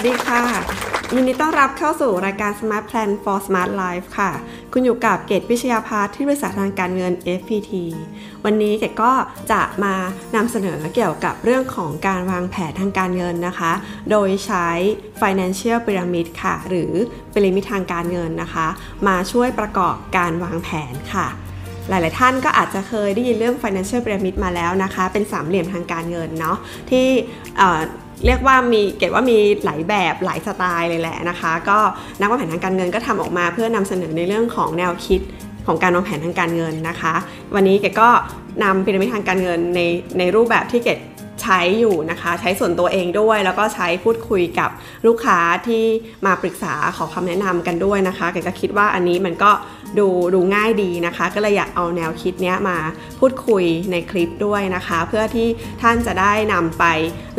วัสดีค่ะ ยินดีต้อนรับเข้าสู่รายการ Smart Plan for Smart Life ค่ะ คุณอยู่กับเกตพิชยาพาที่บริษัททางการเงิน FPT วันนี้เกตก็จะมานำเสนอเกี่ยวกับเรื่องของการวางแผนทางการเงินนะคะ โดยใช้ Financial Pyramid ค่ะ หรือพีระมิดทางการเงินนะคะ มาช่วยประกอบการวางแผนค่ะหลาย ๆ ท่านก็อาจจะเคยได้ยินเรื่อง financial pyramid มาแล้วนะคะ เป็นสามเหลี่ยมทางการเงินเนาะที่ เรียกว่ามีเกตว่ามีหลายแบบหลายสไตล์เลยแหละนะคะ ก็นักวางแผนทางการเงินก็ทำออกมาเพื่อนำเสนอในเรื่องของแนวคิดของการวางแผนทางการเงินนะคะ วันนี้เกดก็นำพีระมิดทางการเงินในในรูปแบบที่เกด ช้อยู่นะคะ ใช้ส่วนตัวเองด้วย แล้วก็ใช้พูดคุยกับลูกค้าที่มาปรึกษาขอคำแนะนำกันด้วยนะคะเกดก็คิดว่าอันนี้มันก็ดูดูง่ายดีนะคะ ก็เลยอยากเอาแนวคิดนี้มาพูดคุยในคลิปด้วยนะคะ เพื่อที่ท่านจะได้นำไป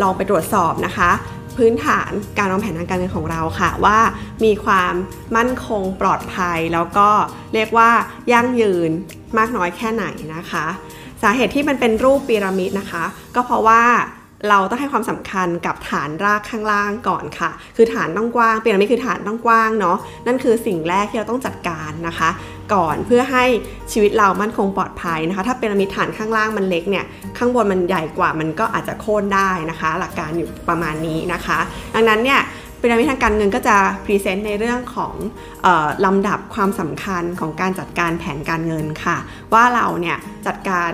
ลองไปตรวจสอบนะคะพื้นฐานการวางแผนทางการเงินของเราค่ะ ว่ามีความมั่นคงปลอดภัย แล้วก็เรียกว่ายั่งยืนมากน้อยแค่ไหนนะคะ สาเหตุที่มันเป็นรูปพีระมิดนะคะ ก็เพราะว่าเราต้องให้ความสำคัญกับฐานรากข้างล่างก่อนค่ะ คือฐานต้องกว้างพีระมิดคือฐานต้องกว้างเนาะ นั่นคือสิ่งแรกที่เราต้องจัดการนะคะ ก่อนเพื่อให้ชีวิตเรามั่นคงปลอดภัยนะคะ ถ้าพีระมิดฐานข้างล่างมันเล็กเนี่ย ข้างบนมันใหญ่กว่ามันก็อาจจะโค่นได้นะคะ หลักการอยู่ประมาณนี้นะคะ ดังนั้นเนี่ย พีระมิดทางการเงินก็จะพรีเซนต์ในเรื่องของออลำดับความสำคัญของการจัดการแผนการเงินค่ะ ว่าเราเนี่ยจัดการ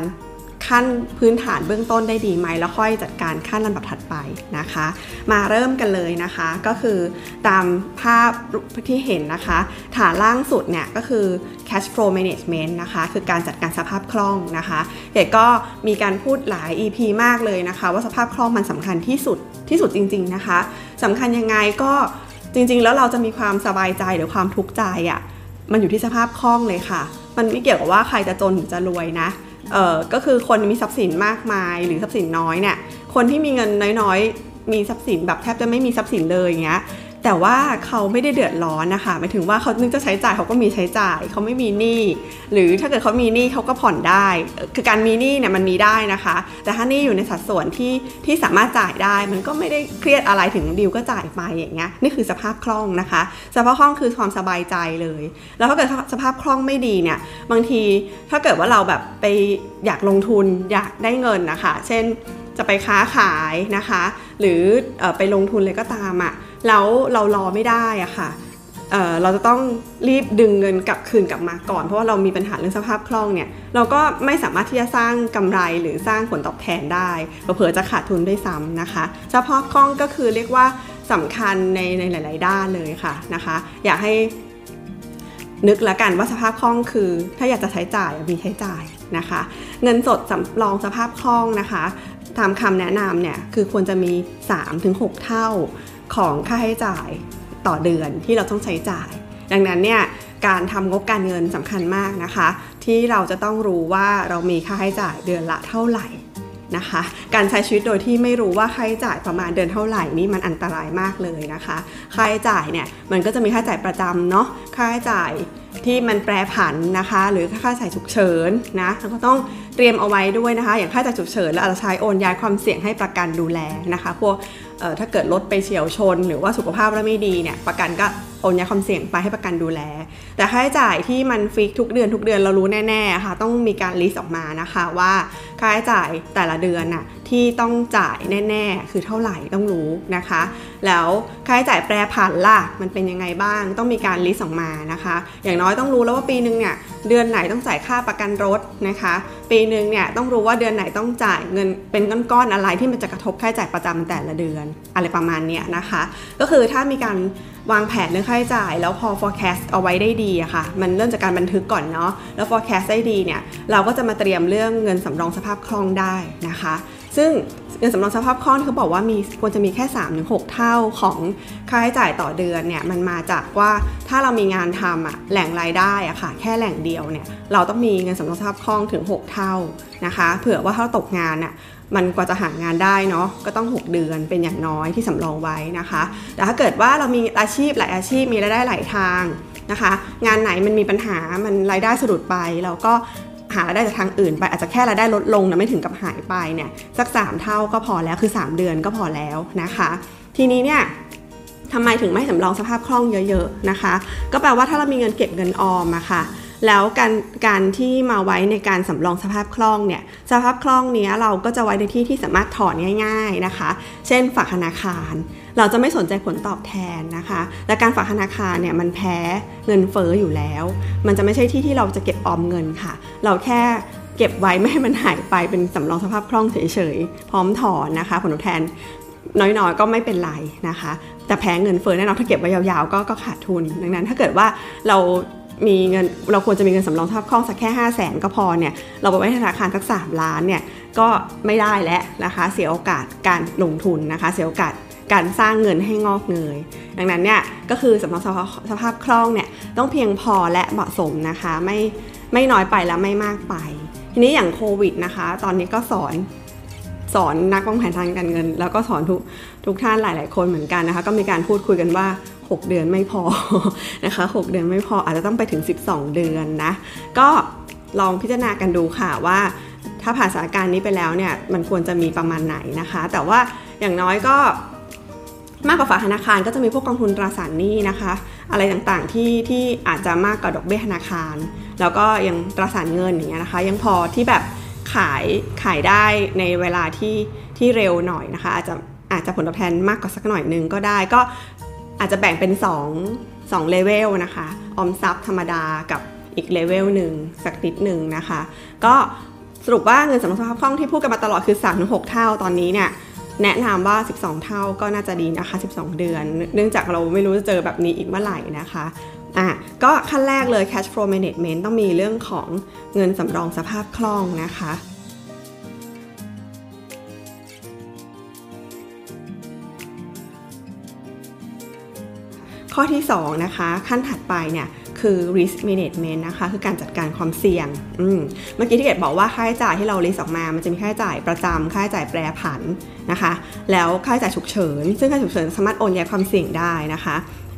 ขั้นพื้นฐานเบื้องต้นได้ดีไหม แล้วค่อยจัดการขั้นลำดับถัดไปนะคะ มาเริ่มกันเลยนะคะก็คือตามภาพที่เห็นนะคะ ฐานล่างสุดเนี่ยก็คือ cash flow management นะคะ คือการจัดการสภาพคล่องนะคะเอกก็มีการพูดหลาย EP มากเลยนะคะ ว่าสภาพคล่องมันสำคัญที่สุดที่สุดจริง ๆนะคะสำคัญยังไงก็จริง ๆ แล้วเราจะมีความสบายใจหรือความทุกข์ใจอะ่ะมันอยู่ที่สภาพคล่องเลยค่ะ มันไม่เกี่ยวกับว่าใครจะจนหรือจะรวยนะ เออก็คือคนมีทรัพย์สินมากมายหรือทรัพย์สินน้อยเนี่ยคนที่มีเงินน้อยๆ มีทรัพย์สินแบบแทบจะไม่มีทรัพย์สินเลยอย่างเงี้ย แต่ว่าเขาไม่ได้เดือดร้อนนะคะหมายถึงว่าเขานึกจะใช้จ่ายเขาก็มีใช้จ่าย เขาไม่มีหนี้หรือถ้าเกิดเขามีหนี้เขาก็ผ่อนได้ คือการมีหนี้เนี่ยมันมีได้นะคะ แต่ถ้าหนี้อยู่ในสัดส่วนที่ที่สามารถจ่ายได้ มันก็ไม่ได้เครียดอะไรถึงดิวก็จ่ายไปอย่างเงี้ยนี่คือสภาพคล่องนะคะ สภาพคล่องคือความสบายใจเลย แล้วถ้าเกิดสภาพคล่องไม่ดีเนี่ยบางทีถ้าเกิดว่าเราแบบไปอยากลงทุนอยากได้เงินนะคะ เช่นจะไปค้าขายนะคะ หรืออไปลงทุนเลยก็ตามอะ่ะ แล้วเรารอไม่ได้อะค่ะเเราจะต้องรีบดึงเงินกลับคืนกลับมาก่อน เพราะว่าเรามีปัญหาเรื่องสภาพคล่องเนี่ยเราก็ไม่สามารถที่จะสร้างกำไรหรือสร้างผลตอบแทนได้เผื่อจะขาดทุนด้วยซ้ำนะคะสภาพคล่องก็คือเรียกว่าสำคัญในในหลาย ๆ ด้านเลยค่ะนะคะ อยากให้นึกแล้วกันว่าสภาพคล่องคือ ถ้าอยากจะใช้จ่ายมีใช้จ่ายนะคะ เงินสดสำรองสภาพคล่องนะคะตามคำแนะนำเนี่ยคือควรจะมี 3-6 เท่า ของค่าใช้จ่ายต่อเดือนที่เราต้องใช้จ่าย ดังนั้นเนี่ยการทำงบการเงินสำคัญมากนะคะ ที่เราจะต้องรู้ว่าเรามีค่าใช้จ่ายเดือนละเท่าไหร่นะคะ การใช้ชีวิตโดยที่ไม่รู้ว่าค่าใช้จ่ายประมาณเดือนเท่าไหร่นี่มันอันตรายมากเลยนะคะค่าใช้จ่ายเนี่ยมันก็จะมีค่าใช้จ่ายประจำเนาะค่าใช้จ่ายที่มันแปรผันนะคะ หรือค่าใช้จ่ายฉุกเฉินนะเราก็ต้องเตรียมเอาไว้ด้วยนะคะ อย่างค่าใช้จ่ายฉุกเฉินแล้วอาจจะใช้โอนย้ายความเสี่ยงให้ประกันดูแลนะคะ พวก ถ้าเกิดรถไปเฉี่ยวชน หรือว่าสุขภาพเราไม่ดีเนี่ยประกันก็ โอนย้ายความเสี่ยงไปให้ประกันดูแล แต่ค่าใช้จ่ายที่มัน fix ทุกเดือนทุกเดือนเรารู้แน่ๆค่ะ ต้องมีการ list ออกมานะคะว่าค่าใช้จ่ายแต่ละเดือนน่ะที่ต้องจ่ายแน่ ๆ คือเท่าไหร่ต้องรู้นะคะ แล้วค่าใช้จ่ายแปรผันล่ะมันเป็นยังไงบ้าง ต้องมีการลิสต์ออกมานะคะ อย่างน้อยต้องรู้แล้วว่าปีหนึ่งเนี่ยเดือนไหนต้องจ่ายค่าประกันรถนะคะ ปีหนึ่งเนี่ยต้องรู้ว่าเดือนไหนต้องจ่ายเงินเป็นก้อนๆอะไรที่มันจะกระทบค่าใช้จ่ายประจำแต่ละเดือน อะไรประมาณเนี้ยนะคะ ก็คือถ้ามีการ วางแผนเรื่องค่าใช้จ่าย แล้วพอ forecast เอาไว้ได้ดีอะค่ะ มันเริ่มจากการบันทึกก่อนเนาะแล้ว forecast ได้ดีเนี่ยเราก็จะมาเตรียมเรื่องเงินสำรองสภาพคล่องได้นะคะ ซึ่งเงินสำรองสภาพคล่องเขาบอกว่ามีควรจะมีแค่ 3-6 เท่าของค่าใช้จ่ายต่อเดือนเนี่ยมันมาจากว่าถ้าเรามีงานทำอะแหล่งรายได้อะค่ะแค่แหล่งเดียวเนี่ยเราต้องมีเงินสำรองสภาพคล่องถึง 6 เท่านะคะ เผื่อว่าถ้าตกงานอะ มันกว่าจะหางานได้เนาะก็ต้อง 6 เดือนเป็นอย่างน้อยที่สำรองไว้นะคะ แต่ถ้าเกิดว่าเรามีอาชีพหลายอาชีพมีรายได้หลายทางนะคะ งานไหนมันมีปัญหามันรายได้สะดุดไปเราก็หารายได้จากทางอื่นไปอาจจะแค่รายได้ลดลงนะไม่ถึงกับหายไปเนี่ยสัก 3 เท่าก็พอแล้วคือ 3 เดือนก็พอแล้วนะคะ ทีนี้เนี่ยทำไมถึงไม่สำรองสภาพคล่องเยอะ ๆนะคะ ก็แปลว่าถ้าเรามีเงินเก็บเงินออมอะค่ะ แล้วการการที่มาไว้ในการสำรองสภาพคล่องเนี่ยสภาพคล่องนี้เราก็จะไว้ในที่ที่สามารถถอนง่ายๆนะคะ เช่นฝากธนาคาร เราจะไม่สนใจผลตอบแทนนะคะและการฝากธนาคารเนี่ยมันแพ้เงินเฟอ้ออยู่แล้ว มันจะไม่ใช่ที่ที่เราจะเก็บออมเงินค่ะ เราแค่เก็บไว้ไม่ให้มันหายไปเป็นสำรองสภาพคล่องเฉยๆ พร้อมถอนนะคะ ผลตอบแทนน้อยๆ ก็ไม่เป็นไรนะคะ แต่แพ้เงินเฟ้อแน่นอนถ้าเก็บไว้ยาวๆ ก็ก็ขาดทุน ดังนั้นถ้าเกิดว่าเรา มีเงินเราควรจะมีเงินสำรองสภาพคล่องสักแค่ 5 0 0แสนก็พอเนี่ยเราไปไว้ธนาคารสัก 3 ล้านเนี่ยก็ไม่ได้แล้วนะคะเสียโอกาสการลงทุนนะคะ เสียโอกาสการสร้างเงินให้งอกเงย ดังนั้นเนี่ยก็คือสำรองสภาพสภาพคล่องเนี่ยต้องเพียงพอและเหมาะสมนะคะไม่ไม่น้อยไปและไม่มากไป ทีนี้อย่างโควิดนะคะ ตอนนี้ก็สอน สอนนักวางแผนทางการเงิน แล้วก็สอนทุกทุกท่านหลาย ๆ คนเหมือนกันนะคะ ก็มีการพูดคุยกันว่า 6 เดือนไม่พอนะคะ 6 เดือนไม่พออาจจะต้องไปถึง 12 เดือนนะ ก็ลองพิจารณากันดูค่ะว่า ถ้าผ่านสถานการณ์นี้ไปแล้วเนี่ยมันควรจะมีประมาณไหนนะคะ แต่ว่าอย่างน้อยก็มากกว่าฝากธนาคารก็จะมีพวกกองทุนตราสารหนี้นะคะ อะไรต่างๆที่ที่อาจจะมากกว่าดอกเบี้ยธนาคาร แล้วก็ยังตราสารเงินอย่างเงี้ยนะคะ ยังพอที่แบบ ขายขายได้ในเวลาที่ที่เร็วหน่อยนะคะ อาจจะอาจจะผลตอบแทนมากกว่าสักหน่อยนึงก็ได้ก็อาจจะแบ่งเป็น 2 2เลเวลนะคะออมทรัพย์ธรรมดากับอีกเลเวลหนึ่งสักนิดหนึ่งนะคะ ก็สรุปว่าเงินสำรองสภาพคล่องที่พูดกันมาตลอดคือ3-6เท่าตอนนี้เนี่ยแนะนำว่า 12 เท่าก็น่าจะดีนะคะ 12 เดือน เนื่องจากเราไม่รู้จะเจอแบบนี้อีกเมื่อไหร่นะคะ อะก็ขั้นแรกเลย cash flow management ต้องมีเรื่องของเงินสำรองสภาพคล่องนะคะข้อที่2นะคะขั้นถัดไปเนี่ยคือ risk management นะคะคือการจัดการความเสี่ยงเมื่อกี้ที่เกดบอกว่าค่าใช้จ่ายที่เรา list ออกมา มันจะมีค่าใช้จ่ายประจำค่าใช้จ่ายแปรผันนะคะ แล้วค่าใช้จ่ายฉุกเฉิน ซึ่งค่าฉุกเฉินสามารถโอนย้ายความเสี่ยงได้นะคะ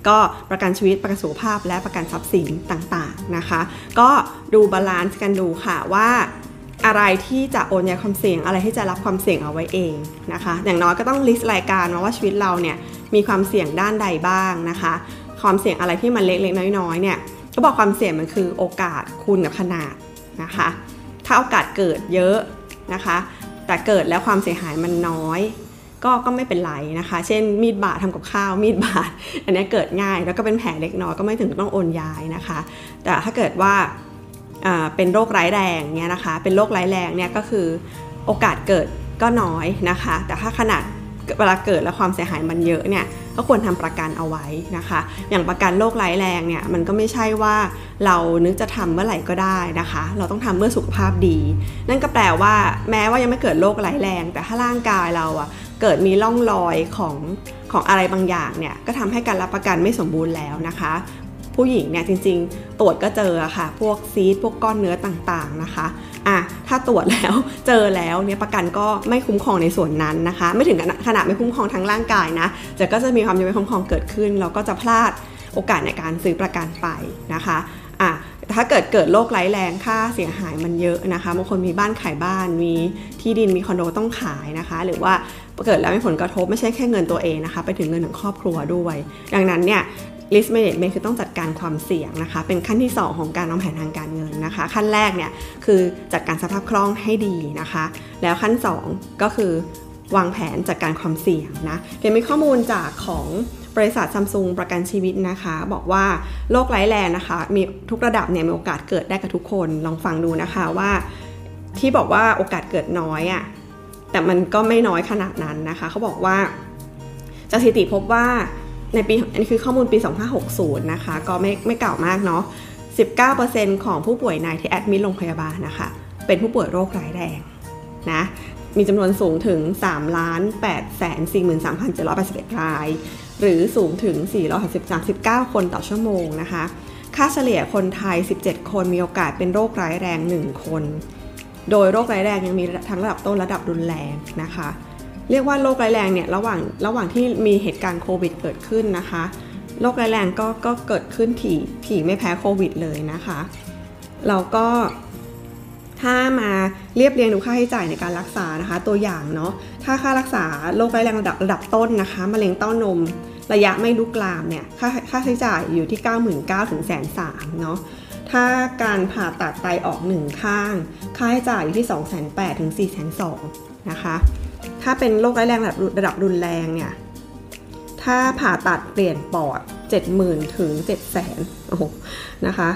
ก็ประกันชีวิตประกันสุขภาพ และประกันทรัพย์สินต่างๆนะคะ ก็ดู balance กันดูค่ะว่าอะไรที่จะโอนย้ายความเสี่ยงอะไรที่จะรับความเสี่ยงเอาไว้เองนะคะ อย่างน้อยก็ต้องลิสต์รายการมาว่าชีวิตเราเนี่ยมีความเสี่ยงด้านใดบ้างนะคะ ความเสี่ยงอะไรที่มันเล็กๆ น้อยๆเนี่ยก็บอกความเสี่ยงมันคือโอกาสคูณกับขนาดนะคะ ถ้าโอกาสเกิดเยอะนะคะ แต่เกิดแล้วความเสียหายมันน้อย ก็ก็ไม่เป็นไรนะคะ เช่นมีดบาดทำกับข้าว มีดบาดอันนี้เกิดง่ายแล้วก็เป็นแผลเล็กน้อยก็ไม่ถึงต้องโอนย้ายนะคะ แต่ถ้าเกิดว่าเป็นโรคร้ายแรงเนี่ยนะคะ เป็นโรคร้ายแรงเนี่ยก็คือโอกาสเกิดก็น้อยนะคะ แต่ถ้าขนาดเวลาเกิดแล้วความเสียหายมันเยอะเนี่ยก็ควรทำประกันเอาไว้นะคะ อย่างประกันโรคร้ายแรงเนี่ยมันก็ไม่ใช่ว่าเรานึกจะทำเมื่อไหร่ก็ได้นะคะ เราต้องทำเมื่อสุขภาพดี นั่นก็แปลว่าแม้ว่ายังไม่เกิดโรคร้ายแรง แต่ถ้าร่างกายเราอะ เกิดมีร่องรอยของของอะไรบางอย่างเนี่ยก็ทำให้การรับประกันไม่สมบูรณ์แล้วนะคะ ผู้หญิงเนี่ยจริงๆ ตรวจก็เจอค่ะ พวกซีดพวกก้อนเนื้อต่างๆนะคะอะถ้าตรวจแล้วเจอแล้วเนี่ยประกันก็ไม่คุ้มครองในส่วนนั้นนะคะ ไม่ถึงขนาดไม่คุ้มครองทั้งร่างกายนะแต่ก็จะมีความยังไม่คุ้มครองเกิดขึ้นเราก็จะพลาดโอกาสในการซื้อประกันไปนะคะอะ ถ้าเกิดเกิดโรคร้ายแรงค่าเสียหายมันเยอะนะคะบางคนมีบ้านขายบ้านมีที่ดินมีคอนโดต้องขายนะคะ หรือว่าเกิดแล้วมีผลกระทบไม่ใช่แค่เงินตัวเองนะคะ ไปถึงเงินของครอบครัวด้วย ดังนั้นเนี่ย risk management คือต้องจัดการความเสี่ยงนะคะ เป็นขั้นที่ 2 ของการวางแผนทางการเงินนะคะ ขั้นแรกเนี่ยคือจัดการสภาพคล่องให้ดีนะคะ แล้วขั้น 2 ก็คือวางแผนจัดการความเสี่ยงนะเดี๋ยวมีข้อมูลจากของ บริษัทซัมซุงประกันชีวิตนะคะ บอกว่าโรคไร้แรงนะคะ มีทุกระดับเนี่ยมีโอกาสเกิดได้กับทุกคนลองฟังดูนะคะว่าที่บอกว่าโอกาสเกิดน้อยอะ่ะแต่มันก็ไม่น้อยขนาดนั้นนะคะ เขาบอกว่าจากสถิติพบว่าในปีอันนี้คือข้อมูลปี 2560 นะคะ ก็ไม่ไม่เก่ามากเนาะ 19%ของผู้ป่วยในที่แอดมิดโรงพยาบาลนะคะ เป็นผู้ป่วยโรคร้ายแรงนะ มีจำนวนสูงถึง 3 ล้าน8แสน43,781 ราย หรือสูงถึง 439 คนต่อชั่วโมงนะคะ ค่าเฉลี่ยคนไทย 17 คนมีโอกาสเป็นโรคร้ายแรง 1 คน โดยโรคร้ายแรงยังมีทั้งระดับต้นระดับรุนแรงนะคะ เรียกว่าโรคร้ายแรงเนี่ยระหว่างระหว่างที่มีเหตุการณ์โควิดเกิดขึ้นนะคะ โรคร้ายแรงก็ก็เกิดขึ้นถี่ถี่ไม่แพ้โควิดเลยนะคะ เราก็ ถ้ามาเรียบเรียงดูค่าใช้จ่ายในการรักษานะคะ ตัวอย่างเนาะถ้าค่ารักษาโรคร้แรงระดับระดับต้นนะคะมะเร็งเต้านม ระยะไม่ลุกลามเนี่ยค่าค่าใช้จ่ายอยู่ที่ 99,000ถึงแสนสามเนาะถ้าการผ่าตัดไตออกหนึ่งข้าง ค่าใช้จ่ายอยู่ที่ 2,800ถึง4,200นะคะ ถ้าเป็นโรคร้แรงระดับระดับรุนแรงเนี่ยถ้าผ่าตัดเปลี่ยนปอด 70,000 ถึง 700,000โอ้โหนะคะ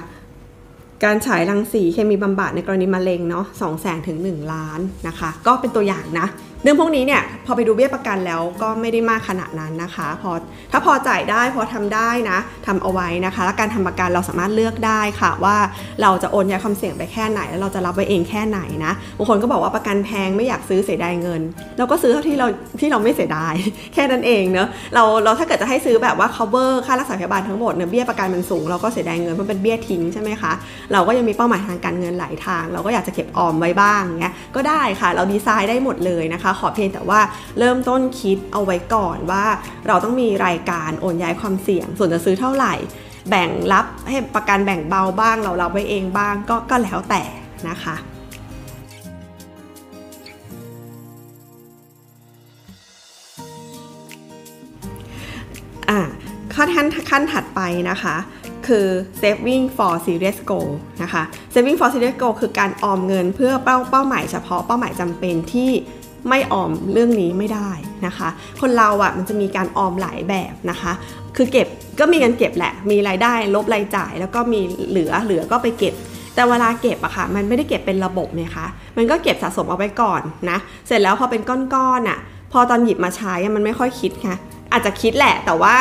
การฉายรังสีเคมีบำบัดในกรณีมะเร็งเนาะสองแสนถึง 1 ล้านนะคะ ก็เป็นตัวอย่างนะ เรื่องพวกนี้เนี่ยพอไปดูเบี้ยประกันแล้วก็ไม่ได้มากขนาดนั้นนะคะ พอถ้าพอจ่ายได้พอทำได้นะทำเอาไว้นะคะ และการทำประกันเราสามารถเลือกได้ค่ะ ว่าเราจะโอนย้ายความเสี่ยงไปแค่ไหน แล้วเราจะรับไว้เองแค่ไหนนะบางคนก็บอกว่าประกันแพงไม่อยากซื้อเสียดายเงิน เราก็ซื้อเท่าที่เราที่เราไม่เสียดาย แค่นั้นเองเนอะเราเราถ้าเกิดจะให้ซื้อแบบว่า cover ค่ารักษาพยาบาลทั้งหมดเนี่ยเบี้ยประกันมันสูงเราก็เสียดายเงินเพราะเป็นเบี้ยทิ้งใช่ไหมคะเราก็ยังมีเป้าหมายทางการเงินหลายทาง เราก็อยากจะเก็บออมไว้บ้างเงี้ยก็ได้ค่ะ เราดีไซน์ได้หมดเลยนะคะขอเพียงแต่ว่าเริ่มต้นคิดเอาไว้ก่อนว่า เราต้องมีรายการโอนย้ายความเสี่ยง ส่วนจะซื้อเท่าไหร่ แบ่งรับให้ประกันแบ่งเบาบ้าง เรารับไว้เองบ้างก็ก็แล้วแต่นะคะอะขั้นขั้นขั้นถัดไปนะคะ คือ saving for serious goal นะคะ saving for serious goal คือการออมเงินเพื่อเป้าเป้าหมายเฉพาะเป้าหมายจำเป็นที่ ไม่ออมเรื่องนี้ไม่ได้นะคะ คนเราอะ่ะมันจะมีการออมหลายแบบนะคะ คือเก็บก็มีเงินเก็บแหละ มีรายได้ลบรายจ่าย แล้วก็มีเหลือเหลือก็ไปเก็บ แต่เวลาเก็บอะค่ะ มันไม่ได้เก็บเป็นระบบเนี่ยคะ มันก็เก็บสะสมเอาไว้ก่อนนะ เสร็จแล้วพอเป็นก้อนๆอะพอตอนหยิบมาใช้มันไม่ค่อยคิดค่ะ อาจจะคิดแหละ แต่ว่า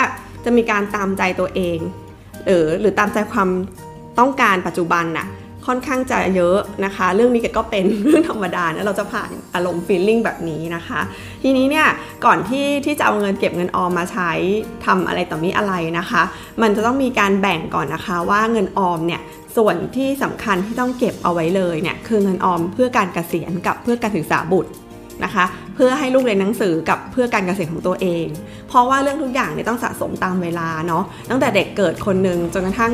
จะมีการตามใจตัวเองเออหรือตามใจความต้องการปัจจุบันน่ะ ค่อนข้างจะเยอะนะคะ เรื่องนี้ก็เป็นเรื่องธรรมดานะเราจะผ่านอารมณ์ฟีลลิ่งแบบนี้นะคะ ทีนี้เนี่ยก่อนที่ที่จะเอาเงินเก็บเงินออมมาใช้ทำอะไรต่อมีอะไรนะคะ มันจะต้องมีการแบ่งก่อนนะคะว่าเงินออมเนี่ยส่วนที่สำคัญที่ต้องเก็บเอาไว้เลยเนี่ยคือเงินออมเพื่อการเกษียณกับเพื่อการศึกษาบุตรนะคะเพื่อให้ลูกเรียนหนังสือกับเพื่อการเกษตรของตัวเอง เพราะว่าเรื่องทุกอย่างเนี่ยต้องสะสมตามเวลาเนาะตั้งแต่เด็กเกิดคนหนึ่งจนกระทั่ง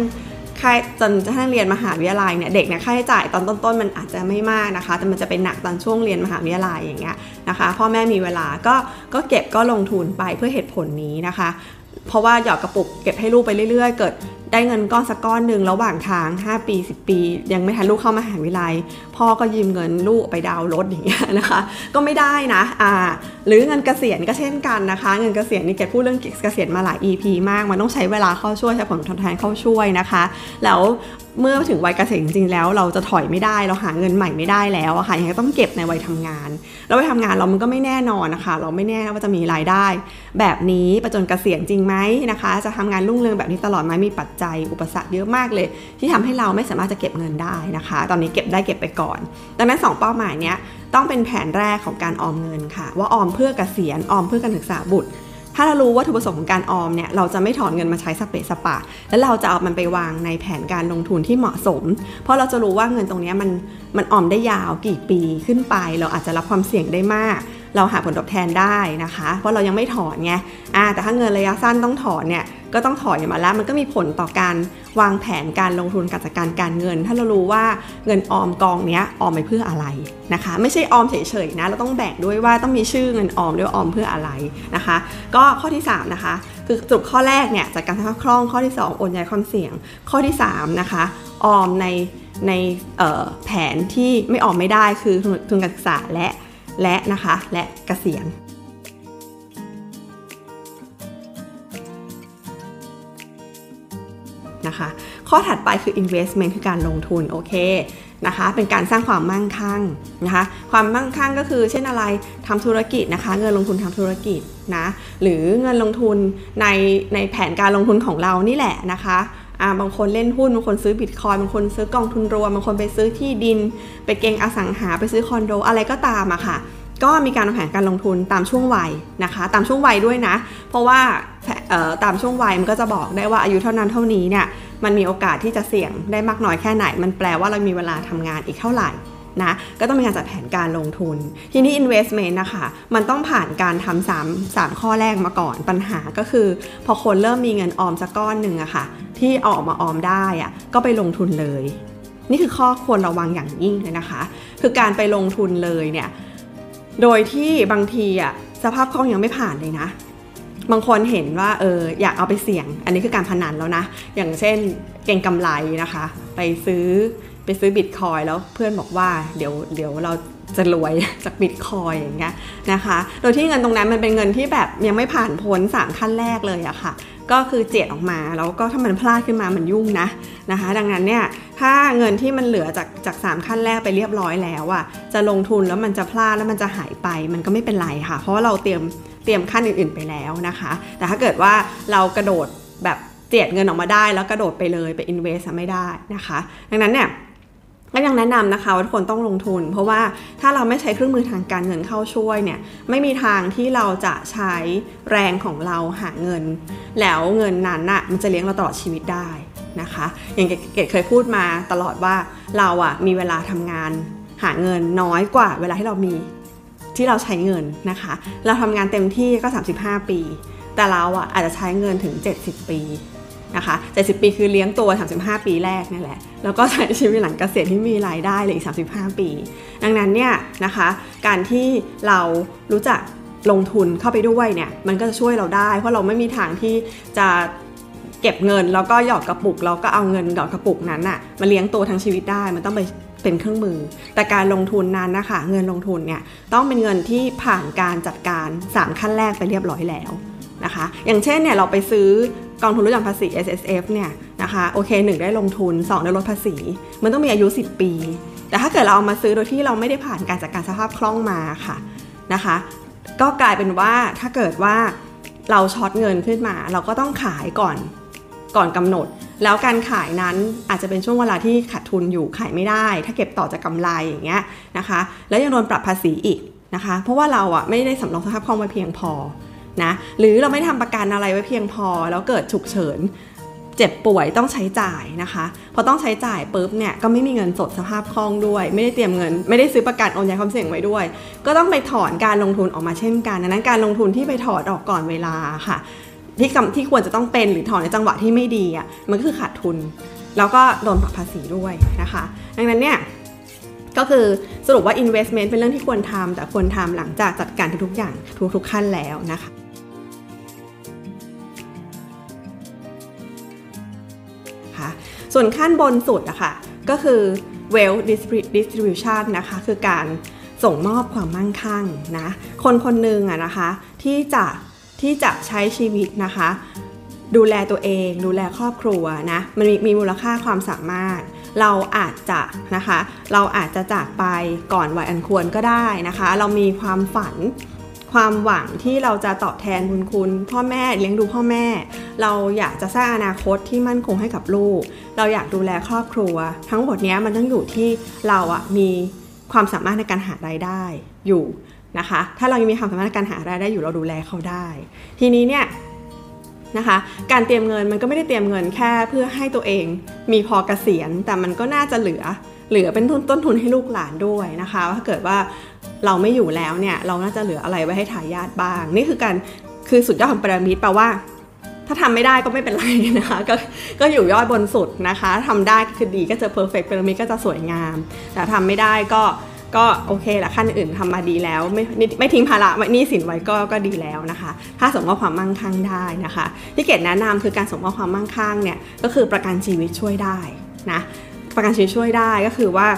ค่าจนกระทั่งเรียนมหาวิทยาลัยเนี่ยเด็กเนี่ยค่าใช้จ่ายตอนต้นๆมันอาจจะไม่มากนะคะ แต่มันจะเป็นหนักตอนช่วงเรียนมหาวิทยาลัยอย่างเงี้ยนะคะพ่อแม่มีเวลาก็ก็เก็บก็ลงทุนไปเพื่อเหตุผลนี้นะคะ เพราะว่าหยอกกระปุกเก็บให้ลูกไปเรื่อยๆ เกิดได้เงินก้อนสักก้อนหนึ่งระหว่างทาง 5 ปี 10 ปี ยังไม่ทันลูกเข้ามาหาวิทยาลัย พ่อก็ยืมเงินลูกไปดาวรถอย่างเงี้ยนะคะ ก็ไม่ได้นะอ่าหรือเงินเกษียณก็เช่นกันนะคะ เงินเกษียณนี่เกดพูดเรื่องเกษียณมาหลาย EP มาก มันต้องใช้เวลาเข้าช่วยใช้ผลตอบแทนเข้าช่วยนะคะ แล้วเมื่อถึงวัยเกษียณจริงๆแล้วเราจะถอยไม่ได้เราหาเงินใหม่ไม่ได้แล้วอะค่ะยังต้องเก็บในวัยทำงาน แล้ววัยทำงานเรามันก็ไม่แน่นอนนะคะ เราไม่แน่ว่าจะมีรายได้ แบบนี้ประจนเกษียณจริงไหมนะคะ จะทำงานรุ่งเรืองแบบนี้ตลอดไหมมีปัจจัยอุปสรรคเยอะมากเลย ที่ทำให้เราไม่สามารถจะเก็บเงินได้นะคะ ตอนนี้เก็บได้เก็บไปก่อน ดังนั้นสองเป้าหมายเนี้ยต้องเป็นแผนแรกของการออมเงินค่ะ ว่าออมเพื่อเกษียณออมเพื่อการศึกษาบุตรถ้าเรารู้วัตถุประสงค์ของการออมเนี่ยเราจะไม่ถอนเงินมาใช้สเปซสปะ แล้วเราจะเอามันไปวางในแผนการลงทุนที่เหมาะสม เพราะเราจะรู้ว่าเงินตรงนี้มันมันออมได้ยาวกี่ปีขึ้นไป เราอาจจะรับความเสี่ยงได้มาก เราหาผลตอบแทนได้นะคะ เพราะเรายังไม่ถอนไงอ่าแต่ถ้าเงินระยะสั้นต้องถอนเนี่ย ก็ต้องถอนอย่างมาแล้ว มันก็มีผลต่อการวางแผนการลงทุนการจัดการการเงิน ถ้าเรารู้ว่าเงินออมกองนี้ออมไปเพื่ออะไรนะคะ ไม่ใช่ออมเฉยๆนะเราต้องแบ่งด้วยว่าต้องมีชื่อเงินออมด้วยออมเพื่ออะไรนะคะ ก็ข้อที่ 3 นะคะ คือสรุปข้อแรกเนี่ยจากการทำคล่องข้อที่ 2 โอนย้ายความเสี่ยง ข้อที่ 3 นะคะ ออมในในแผนที่ไม่ออมไม่ได้คือทุนการศึกษาและและนะคะและเกษียณ นะคะ ข้อถัดไปคือ investment คือการลงทุน โอเคนะคะเป็นการสร้างความมั่งคั่งนะคะความมั่งคั่งก็คือเช่นอะไรทำธุรกิจนะคะ เงินลงทุนทำธุรกิจนะหรือเงินลงทุนในในแผนการลงทุนของเรานี่แหละนะคะอ่าบางคนเล่นหุ้นบางคนซื้อบิตคอยบางคนซื้อกองทุนรวมบางคนไปซื้อที่ดิน ไปเก็งอสังหาไปซื้อคอนโดอะไรก็ตามอะค่ะก็มีการวางแผนการลงทุนตามช่วงวัยนะคะ ตามช่วงวัยด้วยนะ เพราะว่า ตามช่วงวัยมันก็จะบอกได้ว่าอายุเท่านั้นเท่านี้เนี่ยมันมีโอกาสที่จะเสี่ยงได้มากน้อยแค่ไหน มันแปลว่าเรามีเวลาทำงานอีกเท่าไหร่นะก็ต้องมีการจัดแผนการลงทุน ทีนี้ investment นะคะ มันต้องผ่านการทำสามสามข้อแรกมาก่อนปัญหาก็คือ พอคนเริ่มมีเงินออมสักก้อนหนึ่งอะค่ะ ที่ออกมาออมได้อะก็ไปลงทุนเลย นี่คือข้อควรระวังอย่างยิ่งเลยนะคะ คือการไปลงทุนเลยเนี่ย โดยที่บางทีอะสภาพคล่องยังไม่ผ่านเลยนะ บางคนเห็นว่าเอออยากเอาไปเสี่ยง อันนี้คือการพนันแล้วนะ อย่างเช่นเก่งกำไรนะคะ ไปซื้อไปซื้อบิตคอยแล้วเพื่อนบอกว่าเดี๋ยวเดี๋ยวเราจะรวยจากบิตคอยอย่างเงี้ยนะคะ โดยที่เงินตรงนั้นมันเป็นเงินที่แบบยังไม่ผ่านพ้น3ขั้นแรกเลยอะค่ะ ก็คือเจียดออกมาแล้วก็ถ้ามันพลาดขึ้นมามันยุ่งนะนะคะ ดังนั้นเนี่ยถ้าเงินที่มันเหลือจากจากสขั้นแรกไปเรียบร้อยแล้วอะจะลงทุนแล้วมันจะพลาดแล้วมันจะหายไปมันก็ไม่เป็นไรค่ะ เพราะว่าเราเตรียม เตรียมขั้นอื่น ๆ ไปแล้วนะคะ แต่ถ้าเกิดว่าเรากระโดดแบบเจียดเงินออกมาได้ แล้วกระโดดไปเลยไป invest ไม่ได้นะคะ ดังนั้นเนี่ยก็ยังแนะนำนะคะว่าทุกคนต้องลงทุน เพราะว่าถ้าเราไม่ใช้เครื่องมือทางการเงินเข้าช่วยเนี่ยไม่มีทางที่เราจะใช้แรงของเราหาเงิน แล้วเงินนั้นน่ะมันจะเลี้ยงเราตลอดชีวิตได้นะคะ อย่างเกดเคยพูดมาตลอดว่าเราอะมีเวลาทำงานหาเงินน้อยกว่าเวลาที่เรามี ที่เราใช้เงินนะคะ เราทำงานเต็มที่ก็ 35 ปี แต่เราอะอาจจะใช้เงินถึง 70 ปีนะคะ70 ปีคือเลี้ยงตัว 35 ปีแรกนี่แหละ แล้วก็ใช้ชีวิตหลังเกษียณที่มีรายได้เลยอีก 35 ปี ดังนั้นเนี่ยนะคะ การที่เรารู้จักลงทุนเข้าไปด้วยเนี่ย มันก็จะช่วยเราได้ เพราะเราไม่มีทางที่จะเก็บเงินแล้วก็หยอดกระปุกแล้วก็เอาเงินหยอดกระปุกนั้นอะมาเลี้ยงตัวทั้งชีวิตได้ มันต้องไป เป็นเครื่องมือ แต่การลงทุนนั้นนะคะ เงินลงทุนเนี่ยต้องเป็นเงินที่ผ่านการจัดการ 3 ขั้นแรกไปเรียบร้อยแล้วนะคะ อย่างเช่นเนี่ยเราไปซื้อกองทุนลดหย่อนภาษี S S F เนี่ยนะคะโอเค1ได้ลงทุน 2 ได้ลดภาษี มันต้องมีอายุ 10 ปี แต่ถ้าเกิดเราเอามาซื้อโดยที่เราไม่ได้ผ่านการจัดการสภาพคล่องมาค่ะนะคะ ก็กลายเป็นว่าถ้าเกิดว่าเราช็อตเงินขึ้นมา เราก็ต้องขายก่อนก่อนกำหนด แล้วการขายนั้นอาจจะเป็นช่วงเวลาที่ขาดทุนอยู่ขายไม่ได้ ถ้าเก็บต่อจากกาไรอย่างเงี้ยนะคะ แล้วยังโดนปรับภาษีอีกนะคะ เพราะว่าเราอะไม่ได้สำรองสภาพคล่องไว้เพียงพอนะหรือเราไม่ทำประกันอะไรไว้เพียงพอ แล้วเกิดฉุกเฉินเจ็บป่วยต้องใช้จ่ายนะคะพอต้องใช้จ่ายปุ๊บเนี่ยก็ไม่มีเงินสดสภาพคล่องด้วย ไม่ได้เตรียมเงิน ไม่ได้ซื้อประกันโอนย้ายความเสี่ยงไว้ด้วย ก็ต้องไปถอนการลงทุนออกมาเช่นกันดังนั้นการลงทุนที่ไปถอนออกก่อนเวลาค่ะ ที่ที่ควรจะต้องเป็นหรือถอนในจังหวะที่ไม่ดีอะมันก็คือขาดทุน แล้วก็โดนปรับภาษีด้วยนะคะ ดังนั้นเนี่ยก็คือสรุปว่า investment เป็นเรื่องที่ควรทำแต่ควรทำหลังจากจัดการทุกๆอย่างทุกๆขั้นแล้วนะคะส่วนขั้นบนสุดอะคะ่ะก็คือ wealth distribution นะคะคือการส่งมอบความมั่งคั่งนะคนคนหนึ่งอะนะคะที่จะ ที่จะใช้ชีวิตนะคะ ดูแลตัวเอง ดูแลครอบครัวนะมันมีมีมูลค่าความสามารถ เราอาจจะนะคะ เราอาจจะจากไปก่อนวัยอันควรก็ได้นะคะ เรามีความฝันความหวังที่เราจะตอบแทนบุญคุณพ่อแม่เลี้ยงดูพ่อแม่ เราอยากจะสร้างอนาคตที่มั่นคงให้กับลูก เราอยากดูแลครอบครัว ทั้งหมดนี้มันต้องอยู่ที่เราอะมีความสามารถในการหารายได้อยู่ นะคะ ถ้าเรายังมีความสามารถในการหารายได้อยู่เราดูแลเขาได้ ทีนี้เนี่ยนะคะการเตรียมเงินมันก็ไม่ได้เตรียมเงินแค่เพื่อให้ตัวเองมีพอเกษียณ แต่มันก็น่าจะเหลือเหลือเป็นทุนต้นทุนให้ลูกหลานด้วยนะคะถ้าเกิดว่าเราไม่อยู่แล้วเนี่ยเราน่าจะเหลืออะไรไว้ให้ทายาทบ้าง นี่คือการคือสุดยอดของพีระมิดแปลว่า ถ้าทำไม่ได้ก็ไม่เป็นไรนะคะก็ก็อยู่ยอดบนสุดนะคะทำได้คือดีก็จะเพอร์เฟกต์พีระมิดก็จะสวยงาม แต่ทำไม่ได้ก็ ก็โอเคละขั้นอื่นทำมาดีแล้ว ไม่ไม่ทิ้งภาระนี่สินไว้ก็ก็ดีแล้วนะคะ ถ้าสมมติความมั่งคั่งได้นะคะ ที่เกดแนะนำคือการสมมติความมั่งคั่งเนี่ยก็คือประกันชีวิตช่วยได้นะประกันชีวิตช่วยได้ก็คือว่า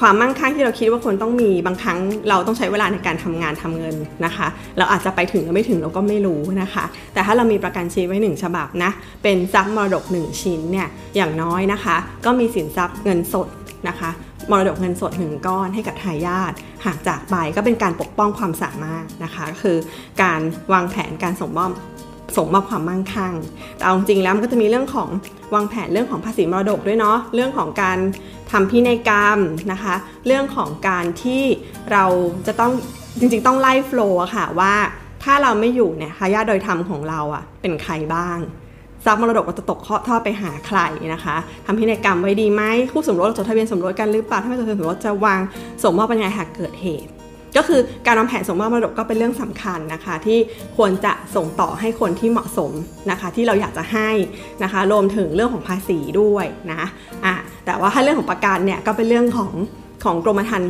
ความมั่งคั่งที่เราคิดว่าคนต้องมีบางครั้งเราต้องใช้เวลาในการทำงานทำเงินนะคะ เราอาจจะไปถึงหรือไม่ถึงเราก็ไม่รู้นะคะ แต่ถ้าเรามีประกันชีวิตไว้หนึ่งฉบับนะเป็นทรัพย์มรดก 1 ชิ้นเนี่ยอย่างน้อยนะคะ ก็มีสินทรัพย์เงินสดนะคะ มรดกเงินสดหนึ่งก้อนให้กับทายาทหากจากไปก็เป็นการปกป้องความสามารถนะคะคือการวางแผนการส่งมอบส่งมอบความมั่งคั่ง แต่เอาจริงแล้วมันก็จะมีเรื่องของวางแผนเรื่องของภาษีมรดกด้วยเนาะ เรื่องของการทำพินัยกรรมนะคะ เรื่องของการที่เราจะต้องจริงๆ ต้องไล่โฟล์ค่ะว่าถ้าเราไม่อยู่เนี่ยทายาทโดยธรรมของเราอะ่ะเป็นใครบ้าง ทรัพย์มรดกเราจะตกทอดไปหาใครนะคะทำพินัยกรรมไว้ดีไหมคู่สมรสจดทะเบียนสมรสกันหรือเปล่าถ้าไม่จดทะเบียนสมรสจะวางสมมอบป็นไงหากเกิดเหตุ ก็คือการวางแผนส่งมอบมรดกก็เป็นเรื่องสำคัญนะคะ ที่ควรจะส่งต่อให้คนที่เหมาะสมนะคะ ที่เราอยากจะให้นะคะรวมถึงเรื่องของภาษีด้วยนะอะแต่ว่าถ้าเรื่องของประกันเนี่ยก็เป็นเรื่องของของกรมธรรม์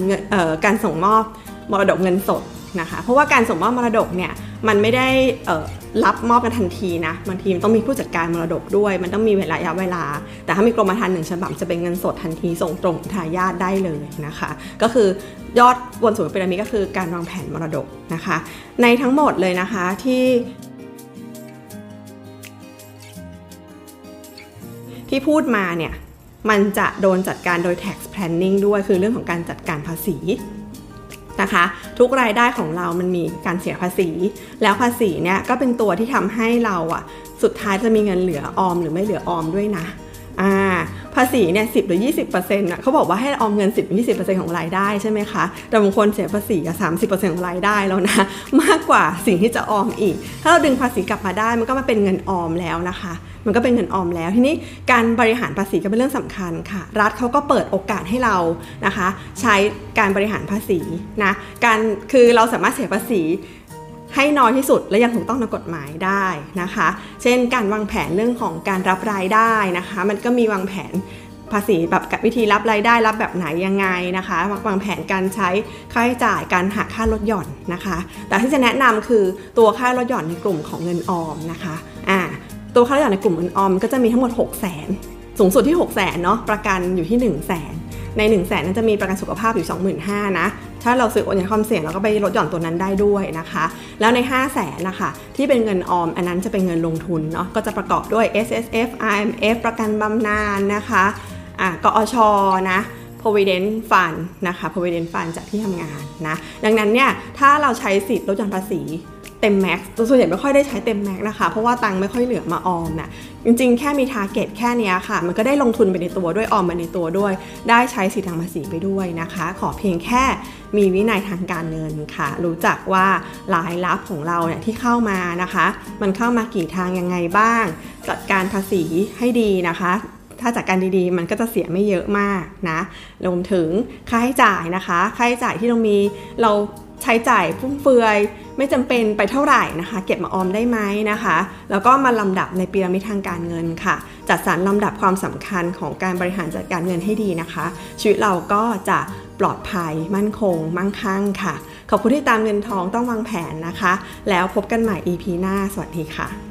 การส่งมอบมรดกเงินสดนะคะ เพราะว่าการส่งมอบมรดกเนี่ยมันไม่ได้ รับมอบกันทันทีนะบางทีมันต้องมีผู้จัดการมรดกด้วย มันต้องมีเวลาระยะเวลา แต่ถ้ามีกรมธรรม์หนึ่งฉบับจะเป็นเงินสดทันทีส่งตรงทายาทได้เลยนะคะ ก็คือยอดบนสุดพีระมิดก็คือการวางแผนมรดกนะคะ ในทั้งหมดเลยนะคะที่ที่พูดมาเนี่ย มันจะโดนจัดการโดย tax planning ด้วยคือเรื่องของการจัดการภาษี นะคะ ทุกรายได้ของเรามันมีการเสียภาษี แล้วภาษีเนี่ยก็เป็นตัวที่ทำให้เราอะสุดท้ายจะมีเงินเหลือออมหรือไม่เหลือออมด้วยนะ อ่าภาษีเนี่ยสิหรือ20%อะเขาบอกว่าให้ออมเงิน 10-20%ของรายได้ใช่ไหมคะ แต่บางคนเสียภาษีอะ30%ของรายได้แล้วนะ มากกว่าสิ่งที่จะออมอีก ถ้าเราดึงภาษีกลับมาได้มันก็มาเป็นเงินออมแล้วนะคะ มันก็เป็นเงินออมแล้ว ทีนี้การบริหารภาษีก็เป็นเรื่องสำคัญค่ะ รัฐเขาก็เปิดโอกาสให้เรานะคะ ใช้การบริหารภาษีนะ การคือเราสามารถเสียภาษี ให้น้อยที่สุดและยังถูกต้องตามกฎหมายได้นะคะ เช่นการวางแผนเรื่องของการรับรายได้นะคะ มันก็มีวางแผนภาษีแบบวิธีรับรายได้รับแบบไหนยังไงนะคะวางแผนการใช้ค่าใช้จ่ายการหักค่าลดหย่อนนะคะ แต่ที่จะแนะนำคือตัวค่าลดหย่อนในกลุ่มของเงินออมนะคะอ่าตัวค่าลดหย่อนในกลุ่มเงินออม ก็จะมีทั้งหมด 6 0 0 0 0 0สูงสุดที่ 6 0 0 0 0 0เนาะประกันอยู่ที่ 1 0 0 0 0แใน 1 0 0 0 0แนั้นจะมีประกันสุขภาพอยู่ 25,000นะ ถ้าเราซื้อโอนย้ายความเสี่ยงเราก็ไปลดหย่อนตัวนั้นได้ด้วยนะคะ แล้วใน 5 0 0แสนนะคะที่เป็นเงินออม อันนั้นจะเป็นเงินลงทุนเนาะก็จะประกอบด้วย S S F I M F ประกันบำนาญนะคะอะกอช. นะ provident fund นะคะ provident fund จากที่ทำงานนะ ดังนั้นเนี่ย ถ้าเราใช้สิทธิ์ลดหย่อนภาษีเต็ม max ส่วนใหญ่ไม่ค่อยได้ใช้เต็ม max นะคะ เพราะว่าตังค์ไม่ค่อยเหลือมาออมนะคะ จริงๆ แค่มี target แค่นี้ค่ะ มันก็ได้ลงทุนไปในตัวด้วยออมไปในตัวด้วย ได้ใช้สิทธิทางภาษีไปด้วยนะคะ ขอเพียงแค่ มีวินัยทางการเงินค่ะ รู้จักว่ารายรับของเราเนี่ยที่เข้ามานะคะ มันเข้ามากี่ทางยังไงบ้าง จัดการภาษีให้ดีนะคะถ้าจัดการดีๆ มันก็จะเสียไม่เยอะมากนะรวมถึงค่าใช้จ่ายนะคะ ค่าใช้จ่ายที่เรามีเราใช้จ่ายฟุ่มเฟือย ไม่จำเป็นไปเท่าไหร่นะคะ เก็บมาออมได้ไหมนะคะ แล้วก็มาลำดับในปีระมิดทางการเงินค่ะ จัดสรรลำดับความสำคัญของการบริหารจัดการเงินให้ดีนะคะ ชีวิตเราก็จะ ปลอดภัย มั่นคง มั่งคั่งค่ะ ขอบคุณที่ตามเงินทองต้องวางแผนนะคะ แล้วพบกันใหม่ EP หน้า สวัสดีค่ะ